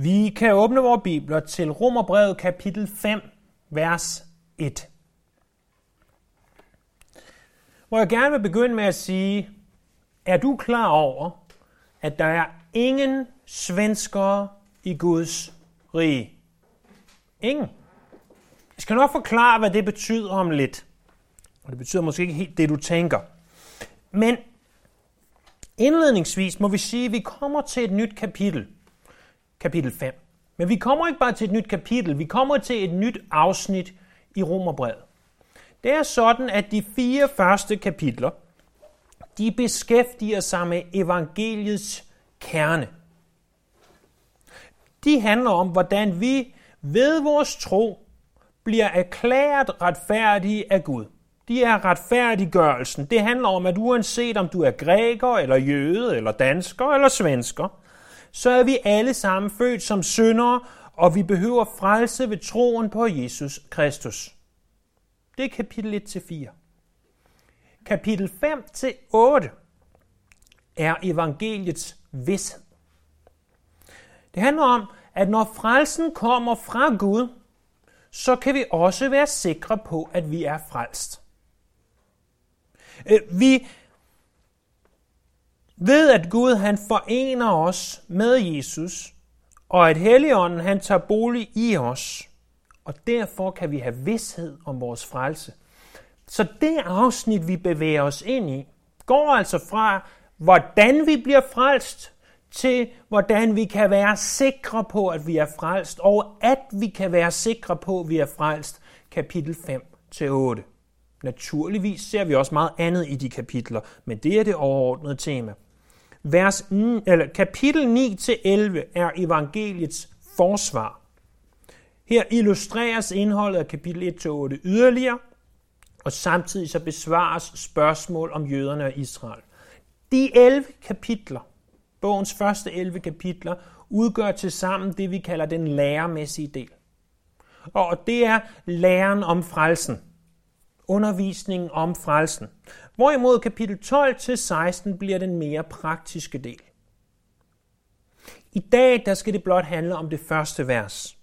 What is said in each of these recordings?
Vi kan åbne vores bibler til Romerbrevet kapitel 5, vers 1. Hvor jeg gerne vil begynde med at sige, er du klar over, at der er ingen svenskere i Guds rige? Ingen. Jeg skal nok forklare, hvad det betyder om lidt. Og det betyder måske ikke helt det, du tænker. Men indledningsvis må vi sige, at vi kommer til et nyt kapitel – kapitel 5. Men vi kommer ikke bare til et nyt kapitel, vi kommer til et nyt afsnit i Romerbrevet. Det er sådan, at de fire første kapitler, de beskæftiger sig med evangeliets kerne. De handler om, hvordan vi ved vores tro bliver erklæret retfærdige af Gud. De er retfærdiggørelsen. Det handler om, at uanset om du er græker, eller jøde, eller dansker, eller svensker, så er vi alle sammen født som syndere, og vi behøver frelse ved troen på Jesus Kristus. Det er kapitel 1-4. Kapitel 5-8 er evangeliets vidshed. Det handler om, at når frelsen kommer fra Gud, så kan vi også være sikre på, at vi er frelst. Øh, vi ved at Gud han forener os med Jesus, og at Helligånden han tager bolig i os, og derfor kan vi have vidshed om vores frelse. Så det afsnit, vi bevæger os ind i, går altså fra, hvordan vi bliver frelst, til hvordan vi kan være sikre på, at vi er frelst, og at vi kan være sikre på, at vi er frelst, kapitel 5-8. Naturligvis ser vi også meget andet i de kapitler, men det er det overordnede tema. Vers, eller kapitel 9-11 er evangeliets forsvar. Her illustreres indholdet af kapitel 1-8 yderligere, og samtidig så besvares spørgsmål om jøderne og Israel. De 11 kapitler, bogens første 11 kapitler, udgør til sammen det, vi kalder den læremæssige del. Og det er læren om frelsen undervisningen om frelsen. Hvorimod kapitel 12-16 bliver den mere praktiske del. I dag der skal det blot handle om det første vers.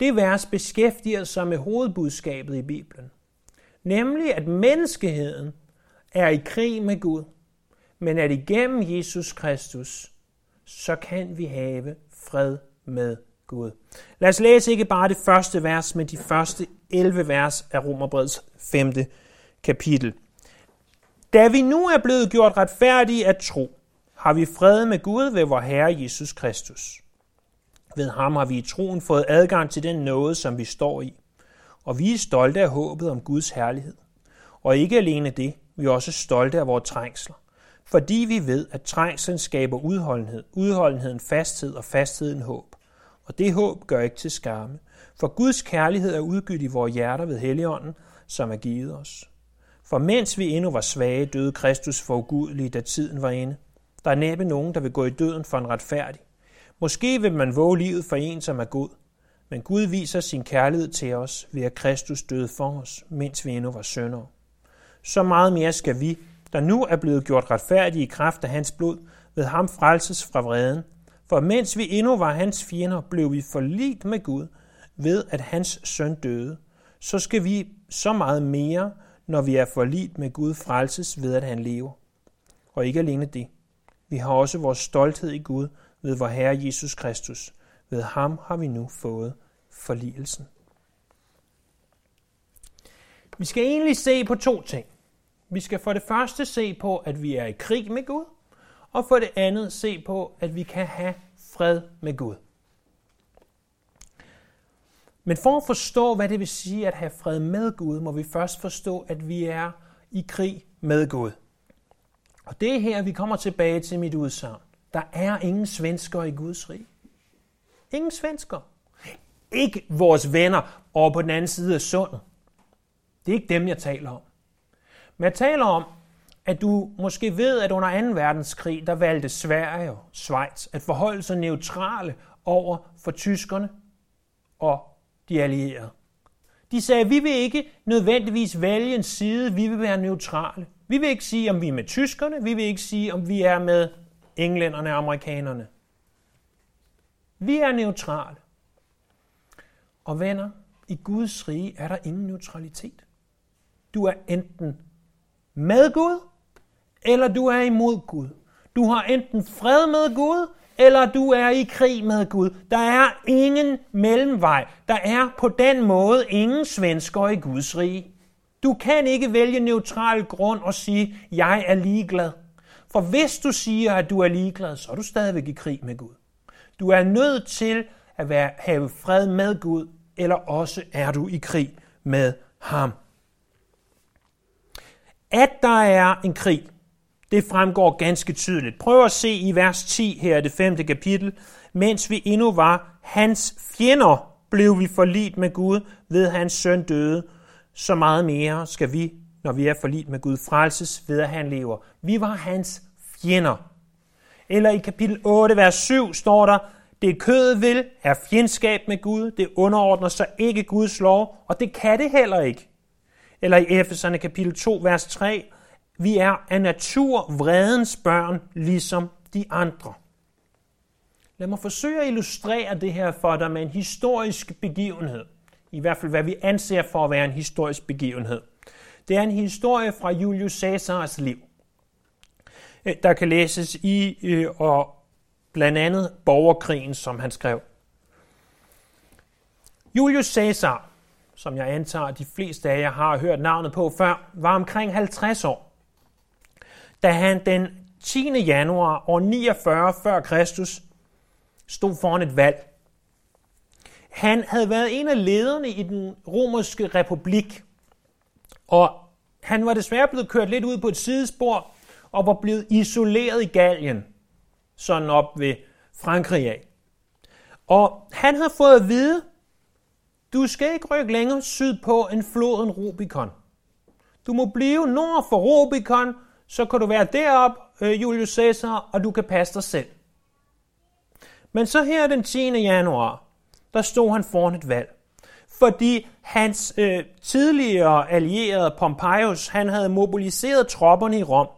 Det vers beskæftiger sig med hovedbudskabet i Bibelen. Nemlig at menneskeheden er i krig med Gud, men at igennem Jesus Kristus, så kan vi have fred med Gud. Lad os læse ikke bare det første vers, men de første 11 vers af Romerbreds 5. kapitel. Da vi nu er blevet gjort retfærdige af tro, har vi fred med Gud ved vor Herre Jesus Kristus. Ved ham har vi i troen fået adgang til den nåde, som vi står i. Og vi er stolte af håbet om Guds herlighed. Og ikke alene det, vi er også stolte af vores trængsler. Fordi vi ved, at trængslen skaber udholdenhed, udholdenheden fasthed og fastheden håb. Og det håb gør ikke til skamme, for Guds kærlighed er udgydt i vores hjerter ved Helligånden, som er givet os. For mens vi endnu var svage, døde Kristus for ugudelige, da tiden var inde. Der er næppe nogen, der vil gå i døden for en retfærdig. Måske vil man våge livet for en, som er god. Men Gud viser sin kærlighed til os ved at Kristus døde for os, mens vi endnu var syndere. Så meget mere skal vi, der nu er blevet gjort retfærdige i kraft af hans blod, ved ham frelses fra vreden. For mens vi endnu var hans fjender, blev vi forligt med Gud – ved at hans søn døde, så skal vi så meget mere, når vi er forlit med Gud, frelses ved at han lever. Og ikke alene det. Vi har også vores stolthed i Gud ved vor Herre Jesus Kristus. Ved ham har vi nu fået forligelsen. Vi skal egentlig se på to ting. Vi skal for det første se på, at vi er i krig med Gud, og for det andet se på, at vi kan have fred med Gud. Men for at forstå, hvad det vil sige at have fred med Gud, må vi først forstå, at vi er i krig med Gud. Og det er her, vi kommer tilbage til mit udsagn. Der er ingen svensker i Guds rig. Ingen svensker. Ikke vores venner over på den anden side af sundet. Det er ikke dem, jeg taler om. Men jeg taler om, at du måske ved, at under 2. verdenskrig, der valgte Sverige og Schweiz at forholde sig neutrale over for tyskerne og de allierede. De sagde, vi vil ikke nødvendigvis vælge en side, vi vil være neutrale. Vi vil ikke sige, om vi er med tyskerne, vi vil ikke sige, om vi er med englænderne og amerikanerne. Vi er neutrale. Og venner, i Guds rige er der ingen neutralitet. Du er enten med Gud, eller du er imod Gud. Du har enten fred med Gud, eller du er i krig med Gud. Der er ingen mellemvej. Der er på den måde ingen svensker i Guds rige. Du kan ikke vælge neutral grund og sige, jeg er ligeglad. For hvis du siger, at du er ligeglad, så er du stadigvæk i krig med Gud. Du er nødt til at være, have fred med Gud, eller også er du i krig med ham. At der er en krig, det fremgår ganske tydeligt. Prøv at se i vers 10 her i det femte kapitel. Mens vi endnu var hans fjender, blev vi forlit med Gud ved hans søn døde. Så meget mere skal vi, når vi er forlit med Gud, frelses ved at han lever. Vi var hans fjender. Eller i kapitel 8, vers 7 står der, det kødet vil er fjendskab med Gud, det underordner sig ikke Guds lov, og det kan det heller ikke. Eller i Efeserne kapitel 2, vers 3, vi er af natur vredens børn, ligesom de andre. Lad mig forsøge at illustrere det her for dig med en historisk begivenhed. I hvert fald, hvad vi anser for at være en historisk begivenhed. Det er en historie fra Julius Caesars liv. Øh, der kan læses i øh, og blandt andet borgerkrigen, som han skrev. Julius Caesar, som jeg antager, de fleste af jer har hørt navnet på før, var omkring 50 år da han den 10. januar år 49 før Kristus stod foran et valg. Han havde været en af lederne i den romerske republik, og han var desværre blevet kørt lidt ud på et sidespor og var blevet isoleret i Gallien, sådan op ved Frankrig af. Og han havde fået at vide, du skal ikke rykke længere sydpå end floden Rubicon. Du må blive nord for Rubicon, så kan du være derop, øh, Julius Caesar, og du kan passe dig selv. Men så her den 10. januar, der stod han foran et valg. Fordi hans øh, tidligere allierede Pompeius, han havde mobiliseret tropperne i Rom.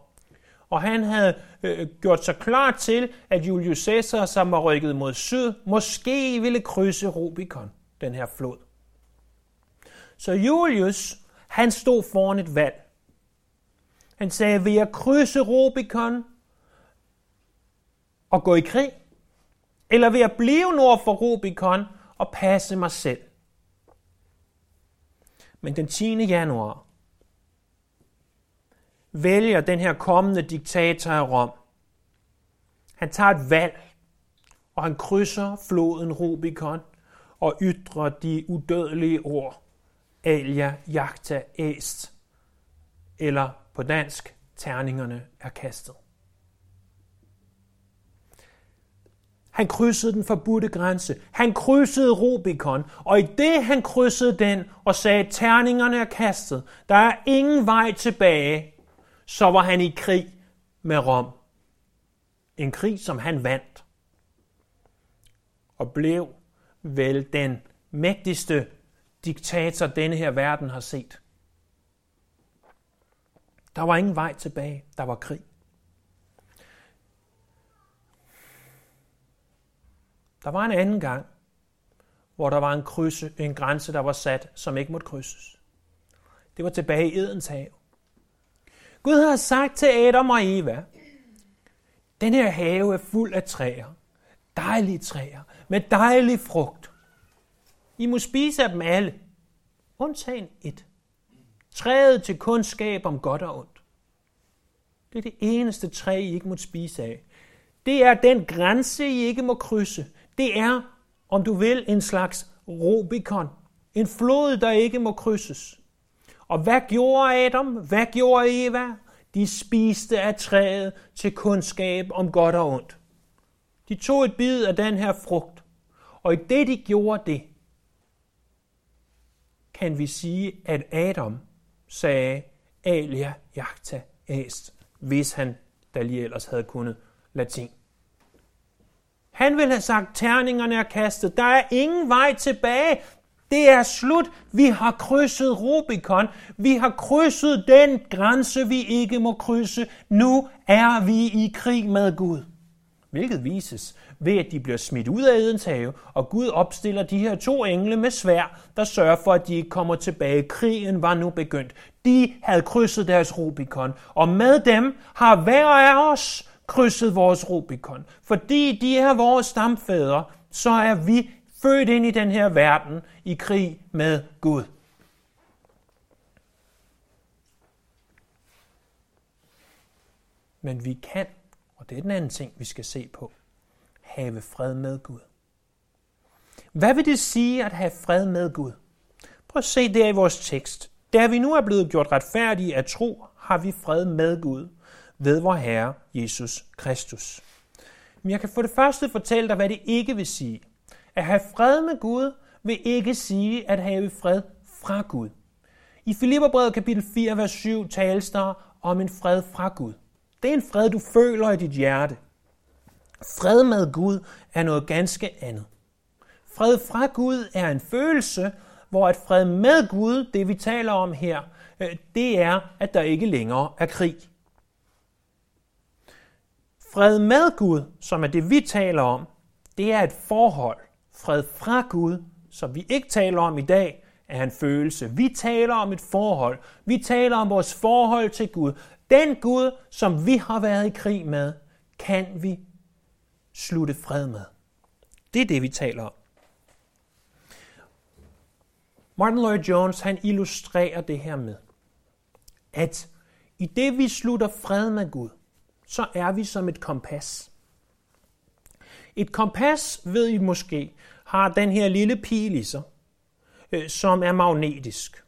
Og han havde øh, gjort sig klar til, at Julius Caesar, som var rykket mod syd, måske ville krydse Rubicon, den her flod. Så Julius, han stod foran et valg. Han sagde, vil jeg krydse Rubicon og gå i krig? Eller vil jeg blive nord for Rubicon og passe mig selv? Men den 10. januar vælger den her kommende diktator af Rom. Han tager et valg, og han krydser floden Rubicon og ytrer de udødelige ord. Alia jagta est. Eller på dansk, terningerne er kastet. Han krydsede den forbudte grænse. Han krydsede Rubicon, og i det han krydsede den og sagde, terningerne er kastet, der er ingen vej tilbage, så var han i krig med Rom. En krig, som han vandt. Og blev vel den mægtigste diktator, denne her verden har set. Der var ingen vej tilbage. Der var krig. Der var en anden gang, hvor der var en, krydse, en grænse, der var sat, som ikke måtte krydses. Det var tilbage i Edens have. Gud har sagt til Adam og Eva, den her have er fuld af træer. Dejlige træer, med dejlig frugt. I må spise af dem alle, undtagen et. Træet til kundskab om godt og ondt. Det er det eneste træ, I ikke må spise af. Det er den grænse, I ikke må krydse. Det er, om du vil, en slags Rubicon. En flod, der ikke må krydses. Og hvad gjorde Adam? Hvad gjorde Eva? De spiste af træet til kundskab om godt og ondt. De tog et bid af den her frugt. Og i det, de gjorde det, kan vi sige, at Adam sagde alia jacta est, hvis han da lige ellers havde kunnet latin. Han ville have sagt, terningerne er kastet. Der er ingen vej tilbage. Det er slut. Vi har krydset Rubicon. Vi har krydset den grænse, vi ikke må krydse. Nu er vi i krig med Gud. Hvilket vises ved at de bliver smidt ud af Edens have, og Gud opstiller de her to engle med svær, der sørger for, at de ikke kommer tilbage. Krigen var nu begyndt. De havde krydset deres Rubikon, og med dem har hver af os krydset vores Rubikon. Fordi de er vores stamfædre, så er vi født ind i den her verden i krig med Gud. Men vi kan, og det er den anden ting, vi skal se på, have fred med Gud. Hvad vil det sige at have fred med Gud? Prøv at se det i vores tekst. Da vi nu er blevet gjort retfærdige af tro, har vi fred med Gud ved vor Herre Jesus Kristus. Men jeg kan for det første fortælle dig, hvad det ikke vil sige. At have fred med Gud vil ikke sige at have fred fra Gud. I Filipperbrevet kapitel 4, vers 7 tales der om en fred fra Gud. Det er en fred, du føler i dit hjerte. Fred med Gud er noget ganske andet. Fred fra Gud er en følelse, hvor at fred med Gud, det vi taler om her, øh, det er, at der ikke længere er krig. Fred med Gud, som er det vi taler om, det er et forhold. Fred fra Gud, som vi ikke taler om i dag, er en følelse. Vi taler om et forhold. Vi taler om vores forhold til Gud. Den Gud, som vi har været i krig med, kan vi slutte fred med. Det er det, vi taler om. Martin Lloyd Jones han illustrerer det her med, at i det vi slutter fred med Gud, så er vi som et kompas. Et kompas, ved I måske, har den her lille pil i sig, øh, som er magnetisk.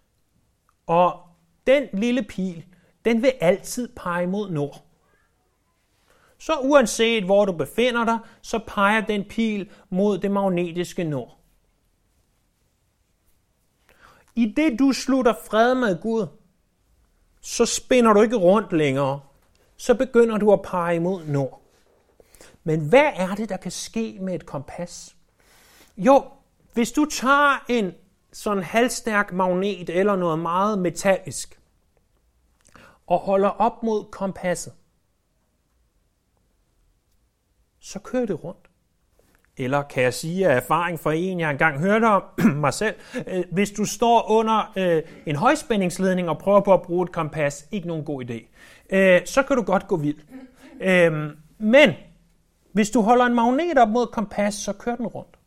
Og den lille pil, den vil altid pege mod nord. Så uanset hvor du befinder dig, så peger den pil mod det magnetiske nord. I det du slutter fred med Gud, så spinder du ikke rundt længere. Så begynder du at pege mod nord. Men hvad er det, der kan ske med et kompas? Jo, hvis du tager en sådan halvstærk magnet eller noget meget metallisk, og holder op mod kompasset, så kører det rundt. Eller kan jeg sige af erfaring fra en, jeg engang hørte om mig selv, øh, hvis du står under øh, en højspændingsledning og prøver på at bruge et kompas, ikke nogen god idé, øh, så kan du godt gå vild. Øhm, men hvis du holder en magnet op mod kompas, så kører den rundt.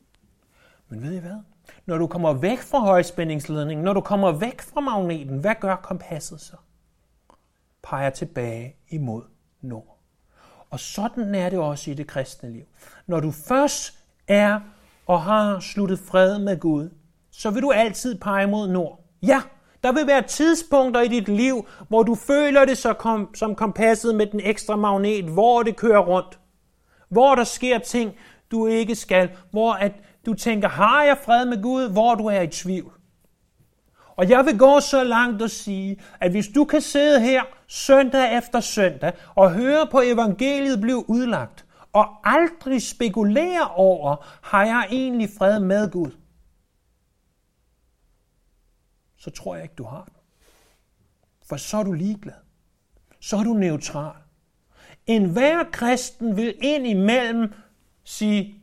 Men ved I hvad? Når du kommer væk fra højspændingsledningen, når du kommer væk fra magneten, hvad gør kompasset så? Peger tilbage imod nord. Og sådan er det også i det kristne liv. Når du først er og har sluttet fred med Gud, så vil du altid pege mod nord. Ja, der vil være tidspunkter i dit liv, hvor du føler det så kom, som kompasset med den ekstra magnet, hvor det kører rundt. Hvor der sker ting, du ikke skal. Hvor at du tænker, har jeg fred med Gud? Hvor du er i tvivl. Og jeg vil gå så langt og sige, at hvis du kan sidde her søndag efter søndag og høre på evangeliet blive udlagt, og aldrig spekulere over, har jeg egentlig fred med Gud, så tror jeg ikke, du har den. For så er du ligeglad. Så er du neutral. En hver kristen vil ind imellem sige,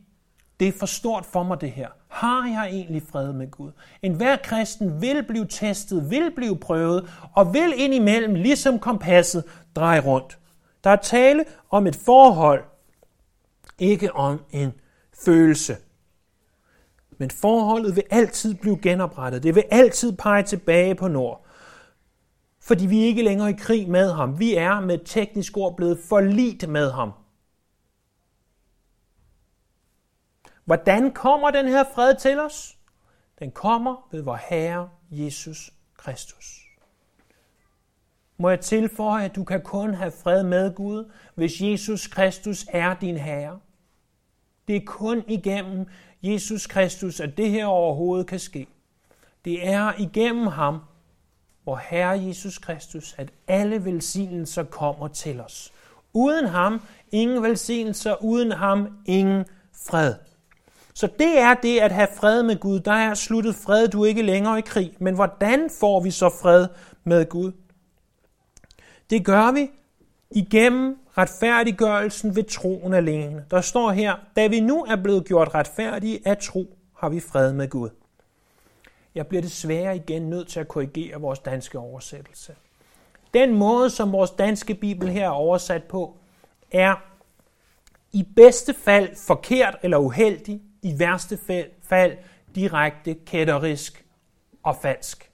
det er for stort for mig det her. Har jeg egentlig fred med Gud? En hver kristen vil blive testet, vil blive prøvet, og vil indimellem, ligesom kompasset, dreje rundt. Der er tale om et forhold, ikke om en følelse. Men forholdet vil altid blive genoprettet. Det vil altid pege tilbage på nord. Fordi vi er ikke længere i krig med ham. Vi er med teknisk ord blevet forlit med ham. Hvordan kommer den her fred til os? Den kommer ved vor Herre Jesus Kristus. Må jeg tilføje, at du kan kun have fred med Gud, hvis Jesus Kristus er din Herre. Det er kun igennem Jesus Kristus, at det her overhovedet kan ske. Det er igennem ham, hvor Herre Jesus Kristus, at alle velsignelser kommer til os. Uden ham ingen velsignelser, uden ham ingen fred. Så det er det at have fred med Gud. Der er sluttet fred, du er ikke længere i krig. Men hvordan får vi så fred med Gud? Det gør vi igennem retfærdiggørelsen ved troen alene. Der står her, da vi nu er blevet gjort retfærdige af tro, har vi fred med Gud. Jeg bliver desværre igen nødt til at korrigere vores danske oversættelse. Den måde, som vores danske bibel her er oversat på, er i bedste fald forkert eller uheldig, i værste fald direkte kætterisk og falsk.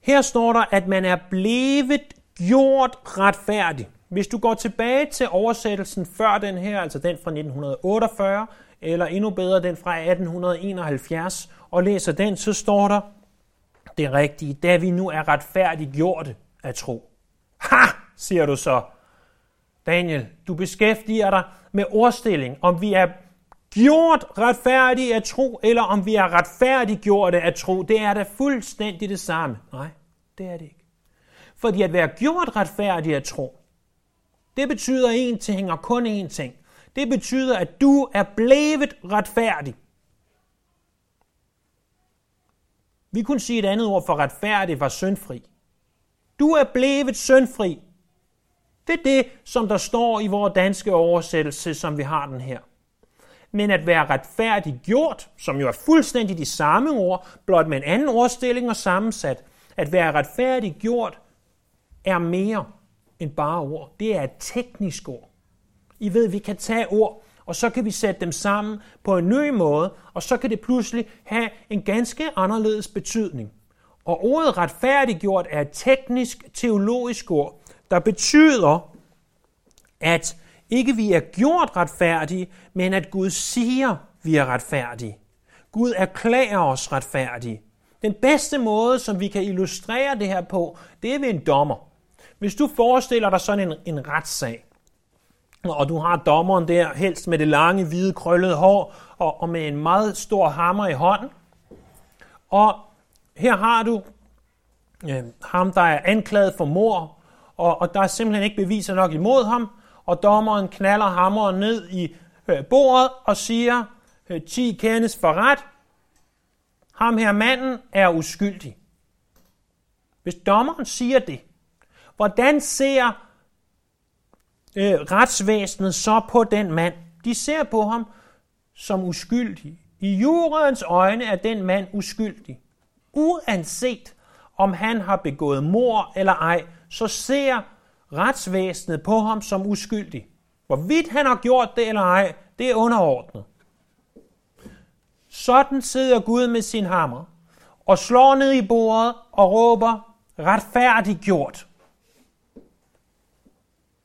Her står der, at man er blevet gjort retfærdig. Hvis du går tilbage til oversættelsen før den her, altså den fra 1948, eller endnu bedre den fra 1871, og læser den, så står der det rigtige, da vi nu er retfærdigt gjorte af tro. Ha, siger du så. Daniel, du beskæftiger dig med ordstilling, om vi er gjort retfærdige af tro, eller om vi er retfærdiggjorte af tro. Det er da fuldstændig det samme. Nej, det er det ikke. Fordi at være gjort retfærdig af tro, det betyder én ting og kun én ting. Det betyder, at du er blevet retfærdig. Vi kunne sige et andet ord for retfærdig var syndfri. Du er blevet syndfri. Det er det, som der står i vores danske oversættelse, som vi har den her. Men at være retfærdigt gjort, som jo er fuldstændig de samme ord, blot med en anden ordstilling og sammensat, at være retfærdigt gjort er mere end bare ord. Det er et teknisk ord. I ved, vi kan tage ord, og så kan vi sætte dem sammen på en ny måde, og så kan det pludselig have en ganske anderledes betydning. Og ordet retfærdiggjort er et teknisk teologisk ord, der betyder, at ikke vi er gjort retfærdige, men at Gud siger, vi er retfærdige. Gud erklærer os retfærdige. Den bedste måde, som vi kan illustrere det her på, det er ved en dommer. Hvis du forestiller dig sådan en, en retssag, og du har dommeren der, helst med det lange, hvide, krøllede hår, og, og med en meget stor hammer i hånden. Og her har du øh, ham, der er anklaget for mor, og, og der er simpelthen ikke beviser nok imod ham, og dommeren knaller hammeren ned i øh, bordet og siger, øh, 10 kendes for ret, ham her manden er uskyldig. Hvis dommeren siger det, hvordan ser øh, retsvæsenet så på den mand? De ser på ham som uskyldig. I jurens øjne er den mand uskyldig. Uanset om han har begået mor eller ej, så ser retsvæsenet på ham som uskyldig. Hvorvidt han har gjort det eller ej, det er underordnet. Sådan sidder Gud med sin hammer og slår ned i bordet og råber, retfærdiggjort.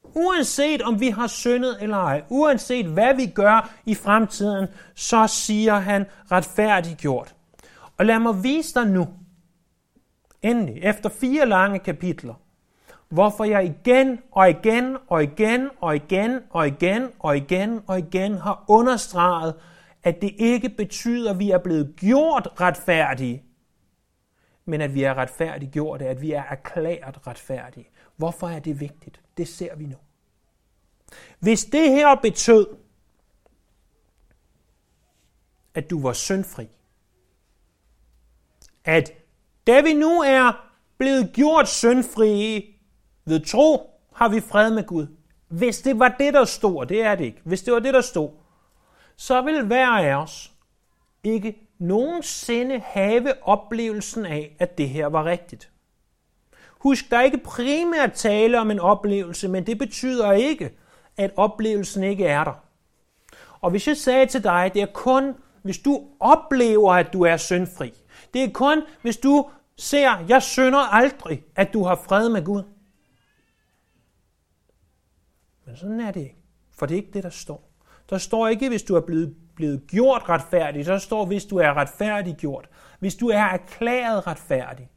Uanset om vi har syndet eller ej, uanset hvad vi gør i fremtiden, så siger han retfærdiggjort. Og lad mig vise dig nu, endelig, efter fire lange kapitler, hvorfor jeg igen og igen og igen og igen og igen og igen og igen har understreget, at det ikke betyder, at vi er blevet gjort retfærdige, men at vi er retfærdiggjorte, at vi er erklæret retfærdige. Hvorfor er det vigtigt? Det ser vi nu. Hvis det her betød, at du var syndfri, at da vi nu er blevet gjort syndfrie ved tro, har vi fred med Gud. Hvis det var det, der stod, det er det ikke, hvis det var det, der stod, så vil hver af os ikke nogensinde have oplevelsen af, at det her var rigtigt. Husk, der er ikke primært tale om en oplevelse, men det betyder ikke, at oplevelsen ikke er der. Og hvis jeg sagde til dig, det er kun, hvis du oplever, at du er syndfri. Det er kun, hvis du ser, jeg synder aldrig, at du har fred med Gud. Men sådan er det ikke. For det er ikke det, der står. Der står ikke, hvis du er blevet, blevet gjort retfærdig. Der står, hvis du er retfærdiggjort. Hvis du er erklæret retfærdig.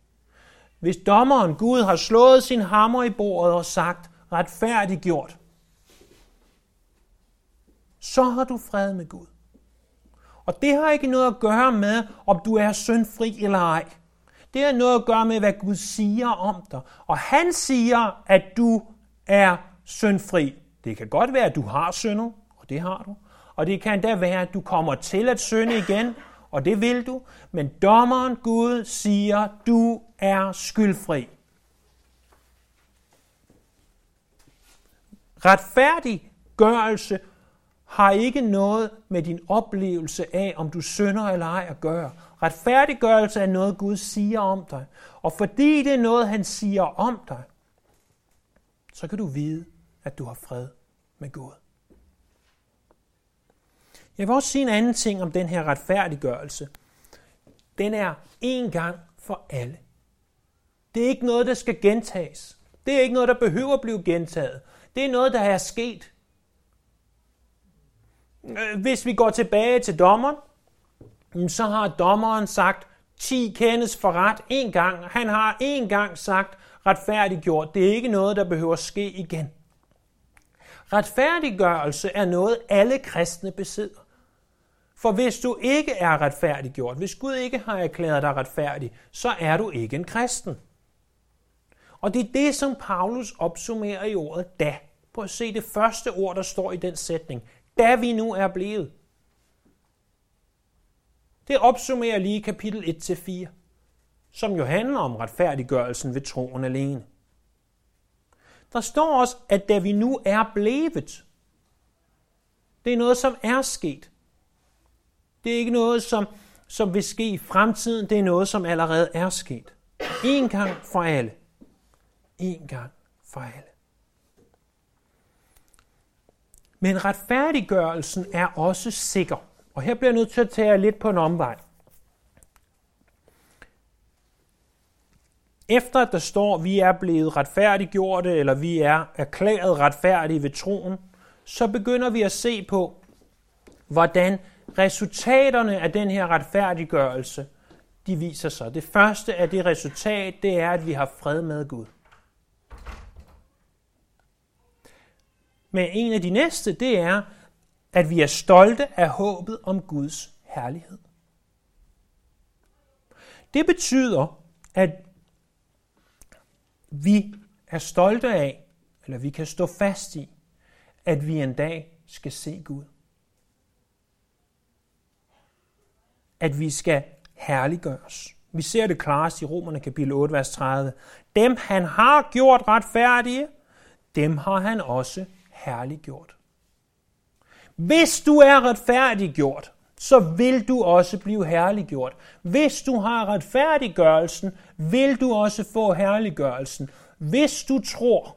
Hvis dommeren Gud har slået sin hammer i bordet og sagt, retfærdiggjort, så har du fred med Gud. Og det har ikke noget at gøre med, om du er syndfri eller ej. Det har noget at gøre med, hvad Gud siger om dig. Og han siger, at du er syndfri. Det kan godt være, at du har syndet, og det har du. Og det kan da være, at du kommer til at synde igen, og det vil du. Men dommeren Gud siger, du er skyldfri. Retfærdiggørelse har ikke noget med din oplevelse af, om du synder eller ej at gøre. Retfærdiggørelse er noget, Gud siger om dig. Og fordi det er noget, han siger om dig, så kan du vide, at du har fred med Gud. Jeg vil også sige en anden ting om den her retfærdiggørelse. Den er én gang for alle. Det er ikke noget, der skal gentages. Det er ikke noget, der behøver at blive gentaget. Det er noget, der er sket. Øh, hvis vi går tilbage til dommeren, så har dommeren sagt, 10 kendes for ret en gang. Han har en gang sagt retfærdiggjort. Det er ikke noget, der behøver at ske igen. Retfærdiggørelse er noget, alle kristne besidder. For hvis du ikke er retfærdiggjort, hvis Gud ikke har erklæret dig retfærdig, så er du ikke en kristen. Og det er det, som Paulus opsummerer i ordet da. Prøv at se det første ord, der står i den sætning. Da vi nu er blevet. Det opsummerer lige kapitel 1-4, som jo handler om retfærdiggørelsen ved troen alene. Der står også, at da vi nu er blevet, det er noget, som er sket. Det er ikke noget, som, som vil ske i fremtiden. Det er noget, som allerede er sket. En gang for alle. En gang for alle. Men retfærdiggørelsen er også sikker. Og her bliver jeg nødt til at tage lidt på en omvej. Efter at der står, at vi er blevet retfærdiggjorte, eller vi er erklæret retfærdige ved troen, så begynder vi at se på, hvordan resultaterne af den her retfærdiggørelse, de viser sig. Det første af det resultat, det er, at vi har fred med Gud. Men en af de næste, det er, at vi er stolte af håbet om Guds herlighed. Det betyder, at vi er stolte af, eller vi kan stå fast i, at vi en dag skal se Gud. At vi skal herliggøres. Vi ser det klarest i Romerne kapitel 8, vers 30. Dem han har gjort retfærdige, dem har han også herliggjort. Hvis du er retfærdiggjort, så vil du også blive herliggjort. Hvis du har retfærdiggørelsen, vil du også få herliggørelsen. Hvis du tror,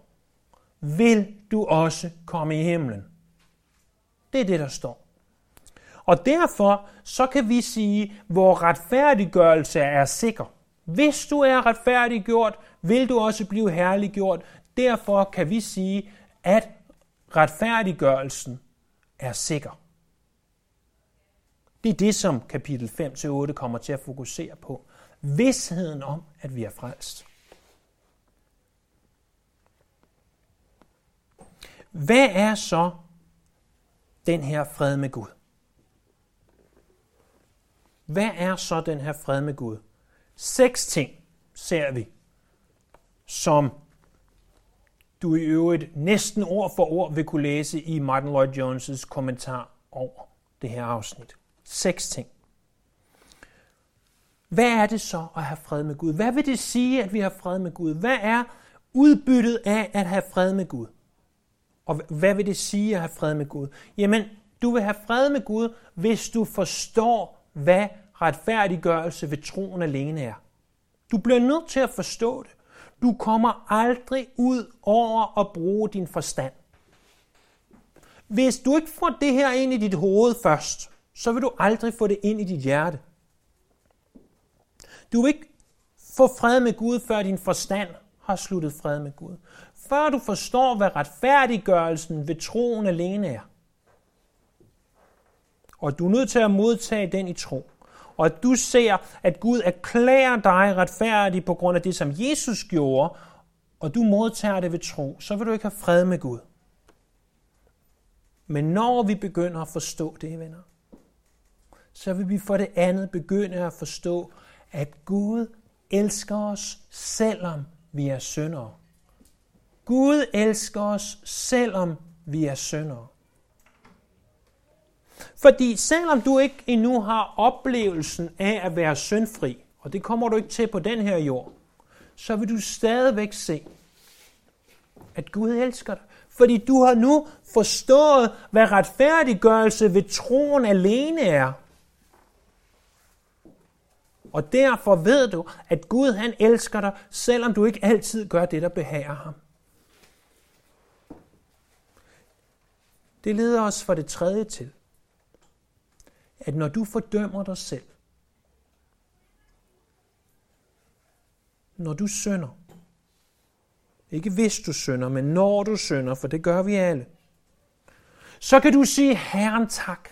vil du også komme i himlen. Det er det, der står. Og derfor så kan vi sige, hvor retfærdiggørelse er sikker. Hvis du er retfærdiggjort, vil du også blive herliggjort. Derfor kan vi sige, at retfærdiggørelsen er sikker. Det er det, som kapitel 5-8 kommer til at fokusere på. Vidsheden om, at vi er frelst. Hvad er så den her fred med Gud? Hvad er så den her fred med Gud? Seks ting ser vi, som du i øvrigt næsten ord for ord vil kunne læse i Martin Lloyd Jones' kommentar over det her afsnit. Seks ting. Hvad er det så at have fred med Gud? Hvad vil det sige, at vi har fred med Gud? Hvad er udbyttet af at have fred med Gud? Og hvad vil det sige at have fred med Gud? Jamen, du vil have fred med Gud, hvis du forstår, hvad retfærdiggørelse ved troen alene er. Du bliver nødt til at forstå det. Du kommer aldrig ud over at bruge din forstand. Hvis du ikke får det her ind i dit hoved først, så vil du aldrig få det ind i dit hjerte. Du vil ikke få fred med Gud, før din forstand har sluttet fred med Gud. Før du forstår, hvad retfærdiggørelsen ved troen alene er. Og du er nødt til at modtage den i tro. Og at du ser, at Gud erklærer dig retfærdig på grund af det, som Jesus gjorde, og du modtager det ved tro, så vil du ikke have fred med Gud. Men når vi begynder at forstå det, venner, så vil vi for det andet begynde at forstå, at Gud elsker os, selvom vi er syndere. Gud elsker os, selvom vi er syndere. Fordi selvom du ikke endnu har oplevelsen af at være syndfri, og det kommer du ikke til på den her jord, så vil du stadigvæk se, at Gud elsker dig. Fordi du har nu forstået, hvad retfærdiggørelse ved troen alene er. Og derfor ved du, at Gud han elsker dig, selvom du ikke altid gør det, der behager ham. Det leder os for det tredje til, at når du fordømmer dig selv, når du synder, ikke hvis du synder, men når du synder, for det gør vi alle, så kan du sige Herren tak.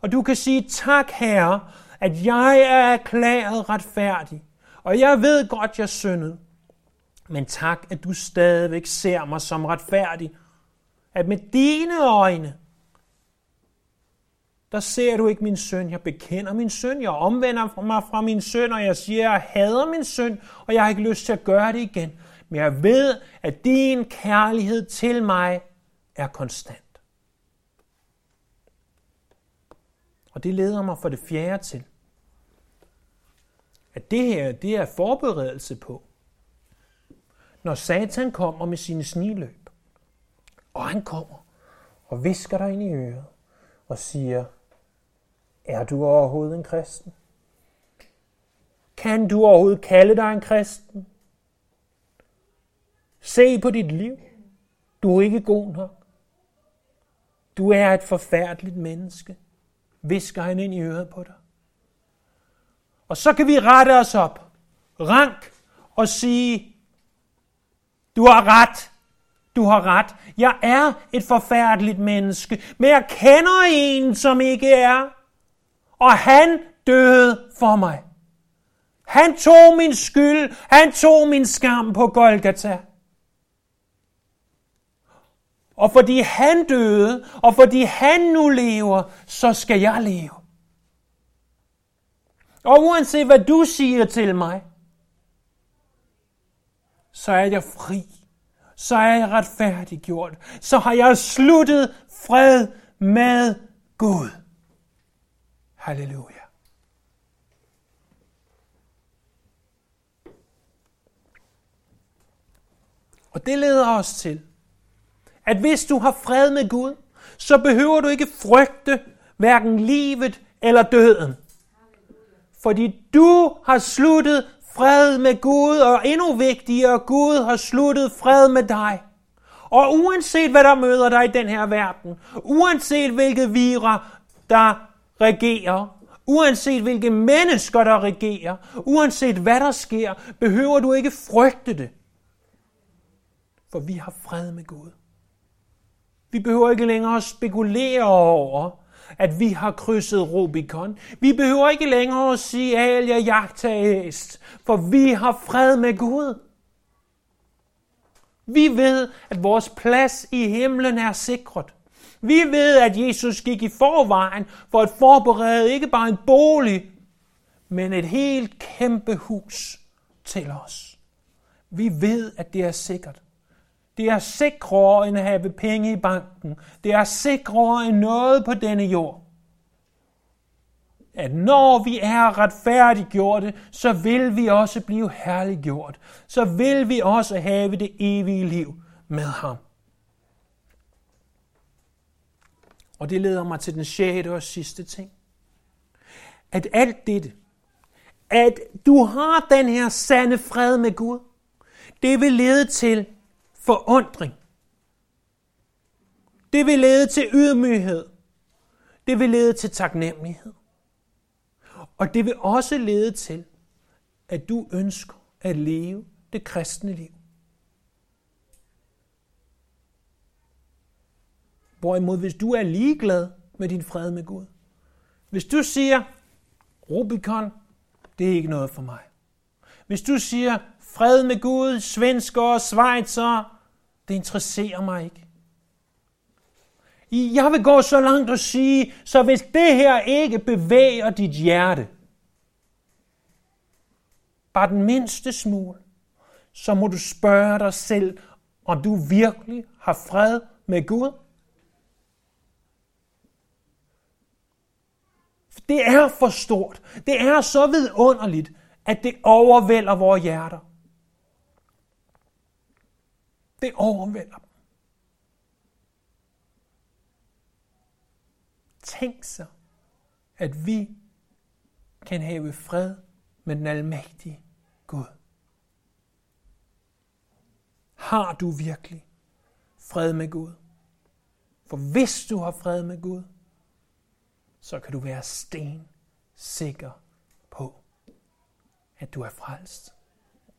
Og du kan sige tak, Herre, at jeg er erklæret retfærdig. Og jeg ved godt, jeg syndede. Men tak, at du stadigvæk ser mig som retfærdig. At med dine øjne, der ser du ikke min søn. Jeg bekender min søn. Jeg omvender mig fra min søn, og jeg siger, at jeg hader min søn, og jeg har ikke lyst til at gøre det igen. Men jeg ved, at din kærlighed til mig er konstant. Og det leder mig for det fjerde til, at det her, det er forberedelse på, når Satan kommer med sine sniløb, og han kommer og visker dig ind i øret og siger, er du overhovedet en kristen? Kan du overhovedet kalde dig en kristen? Se på dit liv. Du er ikke god nok. Du er et forfærdeligt menneske. Visker han ind i øret på dig. Og så kan vi rette os op, rank og sige, du har ret, du har ret. Jeg er et forfærdeligt menneske, men jeg kender en, som ikke er. Og han døde for mig. Han tog min skyld, han tog min skam på Golgata. Og fordi han døde, og fordi han nu lever, så skal jeg leve. Og uanset hvad du siger til mig, så er jeg fri. Så er jeg retfærdiggjort. Så har jeg sluttet fred med Gud. Halleluja. Og det leder os til, at hvis du har fred med Gud, så behøver du ikke frygte hverken livet eller døden. Fordi du har sluttet fred med Gud, og endnu vigtigere, Gud har sluttet fred med dig. Og uanset hvad der møder dig i den her verden, uanset hvilke vira der regerer, uanset hvilke mennesker der regerer, uanset hvad der sker, behøver du ikke frygte det. For vi har fred med Gud. Vi behøver ikke længere at spekulere over, at vi har krydset Rubicon. Vi behøver ikke længere at sige, at jeg jagter for vi har fred med Gud. Vi ved, at vores plads i himlen er sikret. Vi ved, at Jesus gik i forvejen for at forberede ikke bare en bolig, men et helt kæmpe hus til os. Vi ved, at det er sikkert. Det er sikrere end at have penge i banken. Det er sikrere end noget på denne jord. At når vi er retfærdiggjorte, så vil vi også blive herliggjort. Så vil vi også have det evige liv med ham. Og det leder mig til den sjette og sidste ting. At alt dette, at du har den her sande fred med Gud, det vil lede til forundring. Det vil lede til ydmyghed. Det vil lede til taknemmelighed. Og det vil også lede til, at du ønsker at leve det kristne liv. Hvorimod, hvis du er ligeglad med din fred med Gud, hvis du siger, Rubicon, det er ikke noget for mig. Hvis du siger, fred med Gud, svensker og svejser, det interesserer mig ikke. Jeg vil gå så langt og sige, så hvis det her ikke bevæger dit hjerte, bare den mindste smule, så må du spørge dig selv, om du virkelig har fred med Gud. Det er for stort. Det er så vidunderligt, at det overvælder vores hjerter. Det overvælder dem. Tænk så, at vi kan have fred med den almægtige Gud. Har du virkelig fred med Gud? For hvis du har fred med Gud, så kan du være sten sikker på, at du er frelst,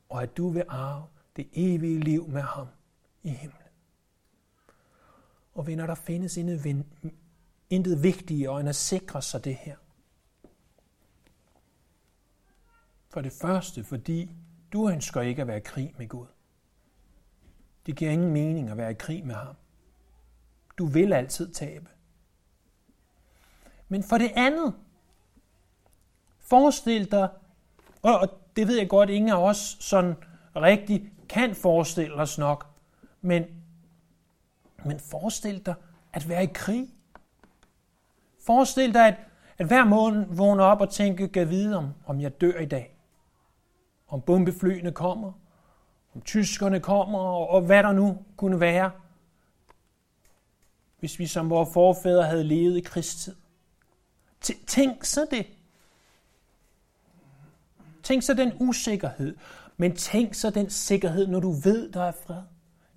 og at du vil arve det evige liv med ham i himlen. Og venner, der findes intet vigtigere end at sikre sig det her. For det første, fordi du ønsker ikke at være i krig med Gud. Det giver ingen mening at være i krig med ham. Du vil altid tabe. Men for det andet, forestil dig, og det ved jeg godt, ingen af os sådan rigtig kan forestille os nok, men, men forestil dig at være i krig. Forestil dig, at, at hver morgen vågne op og tænke, kan vide, om, om jeg dør i dag. Om bombeflyene kommer, om tyskerne kommer, og, og hvad der nu kunne være, hvis vi som vores forfædre havde levet i krigstid. Tænk så det. Tænk så den usikkerhed. Men tænk så den sikkerhed, når du ved, der er fred.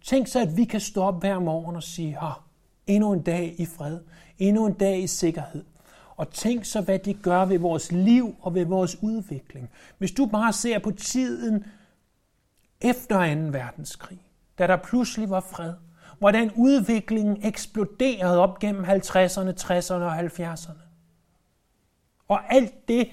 Tænk så, at vi kan stå op hver morgen og sige, ha, endnu en dag i fred, endnu en dag i sikkerhed. Og tænk så, hvad det gør ved vores liv og ved vores udvikling. Hvis du bare ser på tiden efter 2. verdenskrig, da der pludselig var fred, hvordan udviklingen eksploderede op gennem 50'erne, 60'erne og 70'erne. Og alt det,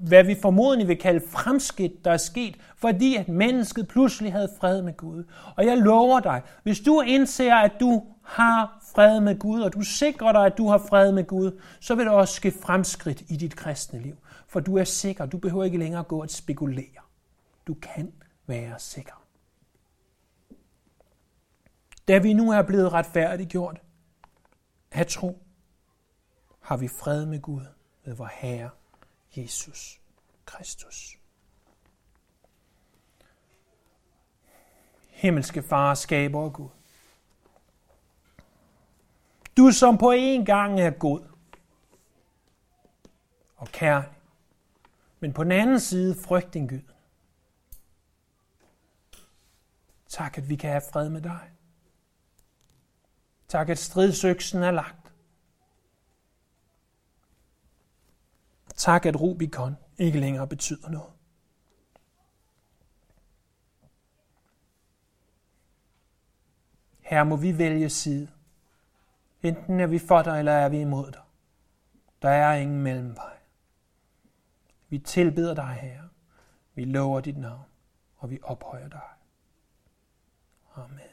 hvad vi formodentlig vil kalde fremskridt, der er sket, fordi at mennesket pludselig havde fred med Gud. Og jeg lover dig, hvis du indser, at du har fred med Gud, og du sikrer dig, at du har fred med Gud, så vil der også ske fremskridt i dit kristne liv. For du er sikker. Du behøver ikke længere gå og spekulere. Du kan være sikker. Da vi nu er blevet retfærdiggjort af tro, har vi fred med Gud med vor Herre Jesus Kristus. Himmelske Far, skaber og Gud. Du som på en gang er god og kærlig, men på den anden side frygtindgyd. Tak, at vi kan have fred med dig. Tak, at stridsøksen er lagt. Tak, at Rubicon ikke længere betyder noget. Her må vi vælge side. Enten er vi for dig, eller er vi imod dig. Der er ingen mellemvej. Vi tilbeder dig, Herre. Vi lover dit navn, og vi ophøjer dig. Amen.